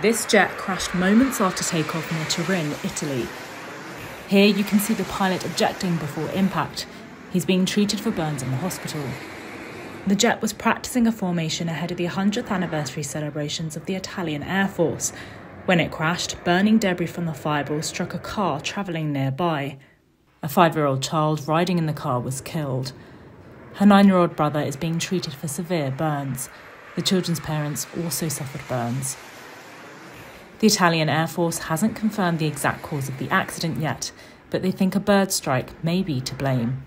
This jet crashed moments after takeoff near Turin, Italy. Here you can see the pilot ejecting before impact. He's being treated for burns in the hospital. The jet was practicing a formation ahead of the 100th anniversary celebrations of the Italian Air Force. When it crashed, burning debris from the fireball struck a car travelling nearby. A five year old child riding in the car was killed. Her nine year old brother is being treated for severe burns. The children's parents also suffered burns. The Italian Air Force hasn't confirmed the exact cause of the accident yet, but they think a bird strike may be to blame.